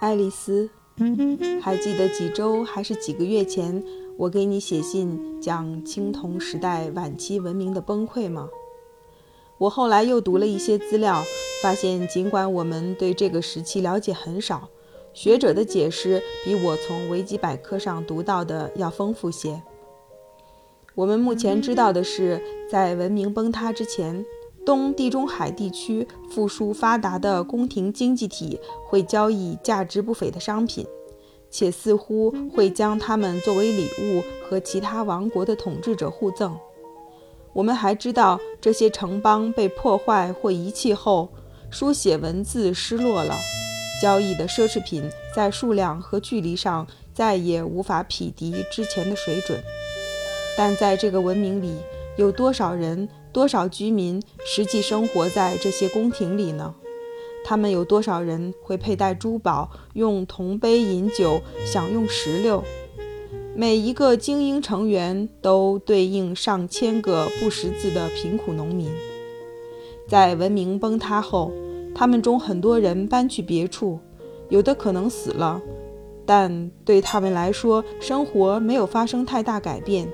爱丽丝，还记得几周还是几个月前，我给你写信讲青铜时代晚期文明的崩溃吗？我后来又读了一些资料，发现尽管我们对这个时期了解很少，学者的解释比我从维基百科上读到的要丰富些。我们目前知道的是，在文明崩塌之前。东地中海地区富庶发达的宫廷经济体会交易价值不菲的商品，且似乎会将它们作为礼物和其他王国的统治者互赠。我们还知道，这些城邦被破坏或遗弃后，书写文字失落了，交易的奢侈品在数量和距离上再也无法匹敌之前的水准。但在这个文明里，有多少人？多少居民实际生活在这些宫廷里呢？他们有多少人会佩戴珠宝、用铜杯饮酒、享用石榴？每一个精英成员都对应上千个不识字的贫苦农民。在文明崩塌后，他们中很多人搬去别处，有的可能死了，但对他们来说，生活没有发生太大改变。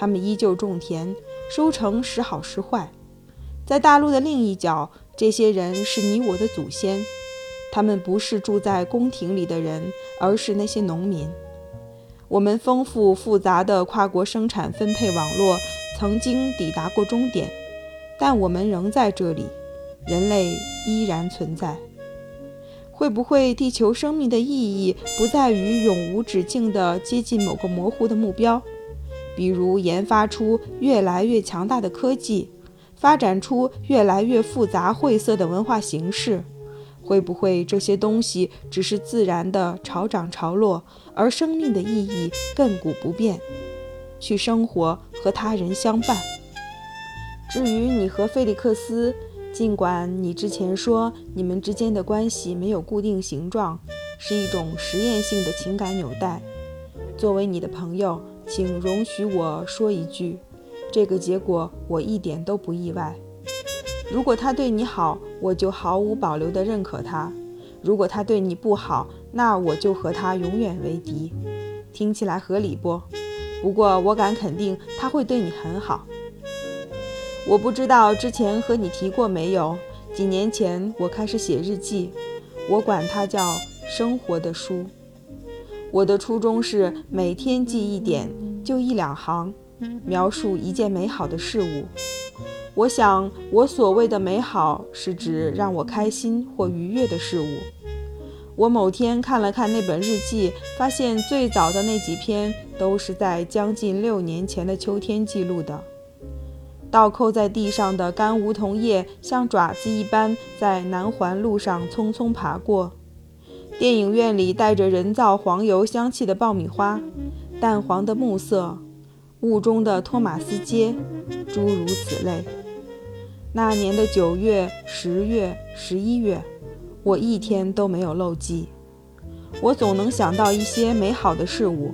他们依旧种田。收成时好时坏，在大陆的另一角，这些人是你我的祖先。他们不是住在宫廷里的人，而是那些农民。我们丰富复杂的跨国生产分配网络曾经抵达过终点，但我们仍在这里，人类依然存在。会不会地球生命的意义不在于永无止境地接近某个模糊的目标？比如研发出越来越强大的科技，发展出越来越复杂晦涩的文化形式，会不会这些东西只是自然的潮涨潮落，而生命的意义亘古不变？去生活和他人相伴。至于你和菲利克斯，尽管你之前说你们之间的关系没有固定形状，是一种实验性的情感纽带，作为你的朋友。请容许我说一句，这个结果我一点都不意外。如果他对你好，我就毫无保留地认可他；如果他对你不好，那我就和他永远为敌。听起来合理不？不过我敢肯定他会对你很好。我不知道之前和你提过没有？几年前我开始写日记，我管它叫“生活的书”。我的初衷是每天记一点，就一两行，描述一件美好的事物。我想，我所谓的美好，是指让我开心或愉悦的事物。我某天看了看那本日记，发现最早的那几篇都是在将近六年前的秋天记录的。倒扣在地上的干梧桐叶，像爪子一般在南环路上匆匆爬过。电影院里带着人造黄油香气的爆米花，淡黄的暮色，雾中的托马斯街，诸如此类。那年的九月、十月、十一月，我一天都没有漏记。我总能想到一些美好的事物，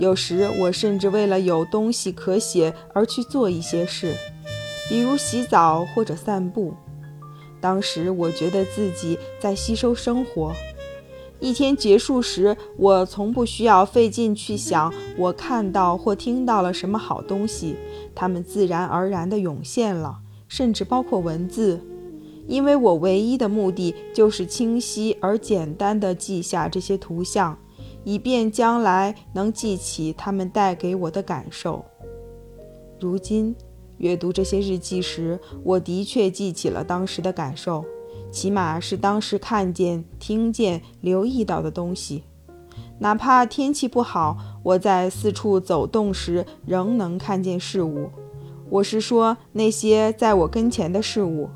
有时我甚至为了有东西可写而去做一些事，比如洗澡或者散步。当时我觉得自己在吸收生活。一天结束时，我从不需要费劲去想我看到或听到了什么好东西，它们自然而然地涌现了，甚至包括文字，因为我唯一的目的就是清晰而简单地记下这些图像，以便将来能记起它们带给我的感受。如今阅读这些日记时，我的确记起了当时的感受。起码是当时看见、听见、留意到的东西。哪怕天气不好，我在四处走动时仍能看见事物。我是说那些在我跟前的事物：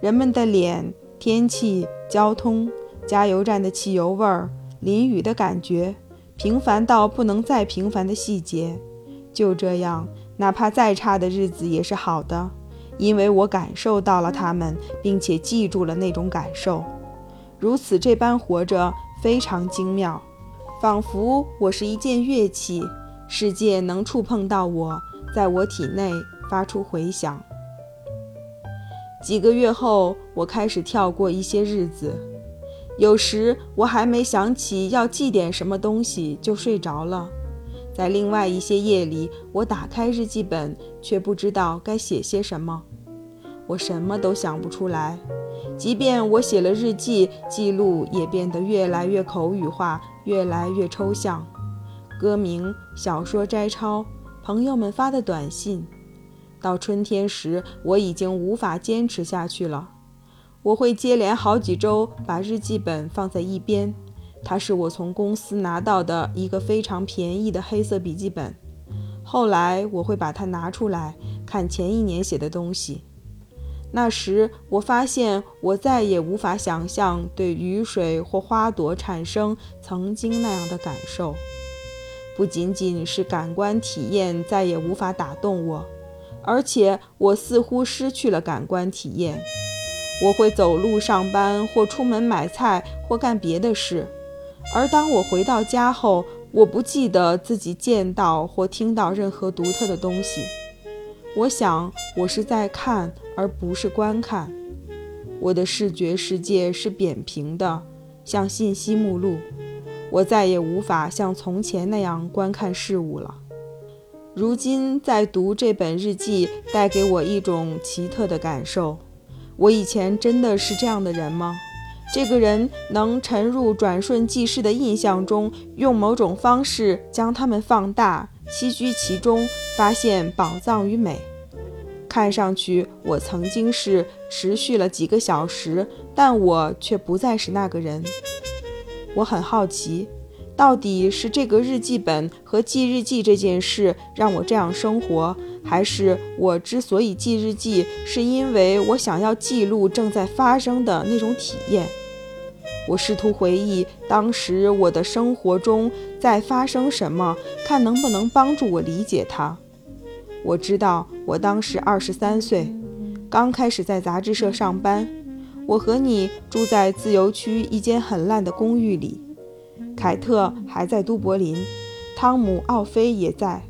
人们的脸、天气、交通、加油站的汽油味儿、淋雨的感觉、平凡到不能再平凡的细节。就这样，哪怕再差的日子也是好的。因为我感受到了他们，并且记住了那种感受，如此这般活着非常精妙，仿佛我是一件乐器，世界能触碰到我，在我体内发出回响。几个月后，我开始跳过一些日子，有时我还没想起要记点什么东西就睡着了。在另外一些夜里，我打开日记本，却不知道该写些什么。我什么都想不出来，即便我写了日记，记录也变得越来越口语化，越来越抽象。歌名、小说摘抄、朋友们发的短信，到春天时，我已经无法坚持下去了。我会接连好几周把日记本放在一边。它是我从公司拿到的一个非常便宜的黑色笔记本。后来我会把它拿出来看前一年写的东西。那时我发现我再也无法想象对雨水或花朵产生曾经那样的感受。不仅仅是感官体验再也无法打动我，而且我似乎失去了感官体验。我会走路上班，或出门买菜，或干别的事。而当我回到家后，我不记得自己见到或听到任何独特的东西。我想，我是在看，而不是观看。我的视觉世界是扁平的，像信息目录。我再也无法像从前那样观看事物了。如今在读这本日记，带给我一种奇特的感受。我以前真的是这样的人吗？这个人能沉入转瞬即逝的印象中，用某种方式将它们放大，栖居其中，发现宝藏与美。看上去我曾经是持续了几个小时，但我却不再是那个人。我很好奇，到底是这个日记本和记日记这件事让我这样生活，还是我之所以记日记，是因为我想要记录正在发生的那种体验？我试图回忆当时我的生活中在发生什么，看能不能帮助我理解它。我知道我当时二十三岁，刚开始在杂志社上班。我和你住在自由区一间很烂的公寓里。凯特还在都柏林，汤姆、奥菲也在。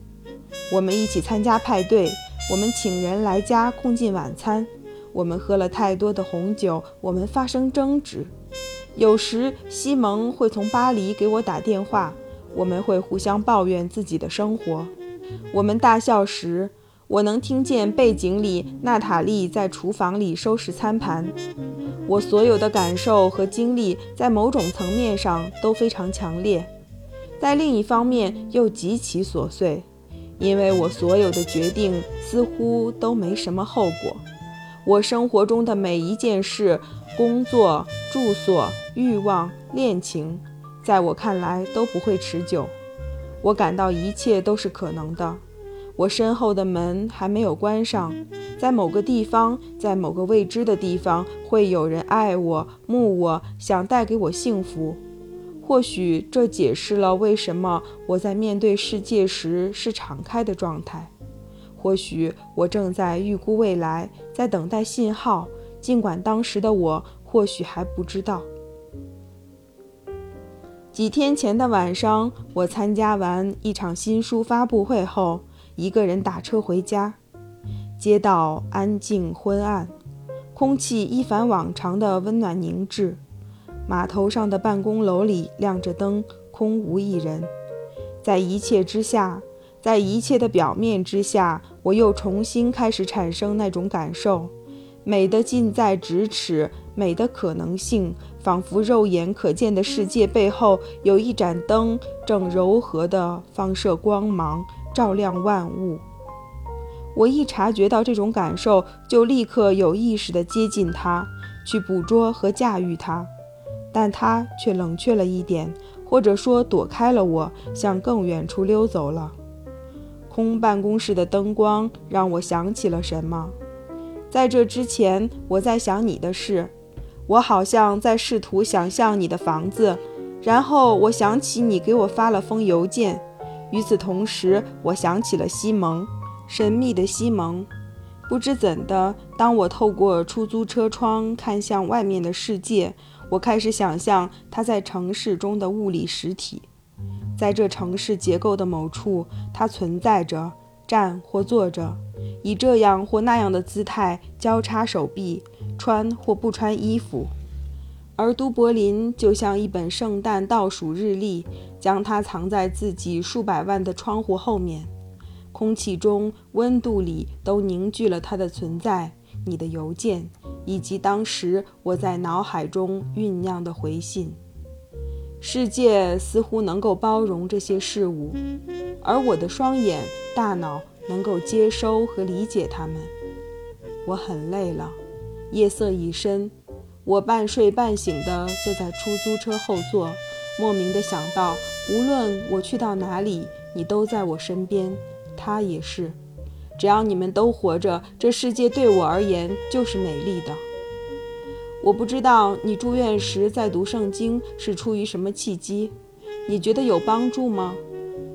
我们一起参加派对，我们请人来家共进晚餐。我们喝了太多的红酒，我们发生争执。有时西蒙会从巴黎给我打电话，我们会互相抱怨自己的生活。我们大笑时，我能听见背景里娜塔莉在厨房里收拾餐盘。我所有的感受和经历在某种层面上都非常强烈，在另一方面又极其琐碎，因为我所有的决定似乎都没什么后果。我生活中的每一件事，工作、住所、欲望、恋情，在我看来都不会持久。我感到一切都是可能的。我身后的门还没有关上，在某个地方，在某个未知的地方，会有人爱我、慕我，想带给我幸福。或许这解释了为什么我在面对世界时是敞开的状态。或许我正在预估未来，在等待信号，尽管当时的我或许还不知道。几天前的晚上，我参加完一场新书发布会后，一个人打车回家。街道安静昏暗，空气一反往常的温暖凝滞。码头上的办公楼里亮着灯，空无一人。在一切之下。在一切的表面之下，我又重新开始产生那种感受：美的近在咫尺，美的可能性，仿佛肉眼可见的世界背后有一盏灯，正柔和地放射光芒，照亮万物。我一察觉到这种感受，就立刻有意识地接近它，去捕捉和驾驭它，但它却冷却了一点，或者说躲开了我，向更远处溜走了。空办公室的灯光让我想起了什么。在这之前，我在想你的事。我好像在试图想象你的房子。然后我想起你给我发了封邮件。与此同时，我想起了西蒙，神秘的西蒙。不知怎的，当我透过出租车窗看向外面的世界，我开始想象他在城市中的物理实体。在这城市结构的某处，他存在着，站或坐着，以这样或那样的姿态交叉手臂，穿或不穿衣服。而都柏林就像一本圣诞倒数日历，将它藏在自己数百万的窗户后面。空气中、温度里都凝聚了它的存在。你的邮件，以及当时我在脑海中酝酿的回信。世界似乎能够包容这些事物，而我的双眼、大脑能够接收和理解它们。我很累了，夜色已深，我半睡半醒地坐在出租车后座，莫名地想到，无论我去到哪里，你都在我身边，他也是。只要你们都活着，这世界对我而言就是美丽的。我不知道你住院时在读圣经是出于什么契机，你觉得有帮助吗？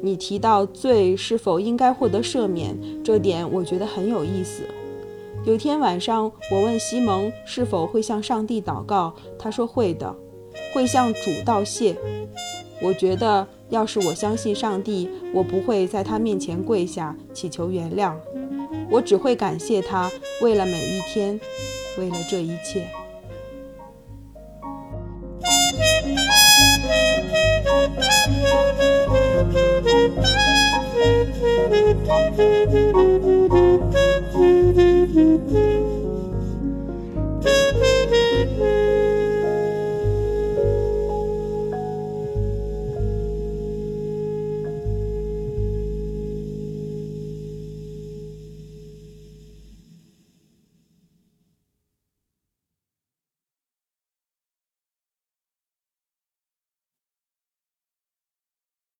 你提到罪是否应该获得赦免，这点我觉得很有意思。有天晚上，我问西蒙是否会向上帝祷告，他说会的，会向主道谢。我觉得，要是我相信上帝，我不会在他面前跪下祈求原谅，我只会感谢他，为了每一天，为了这一切。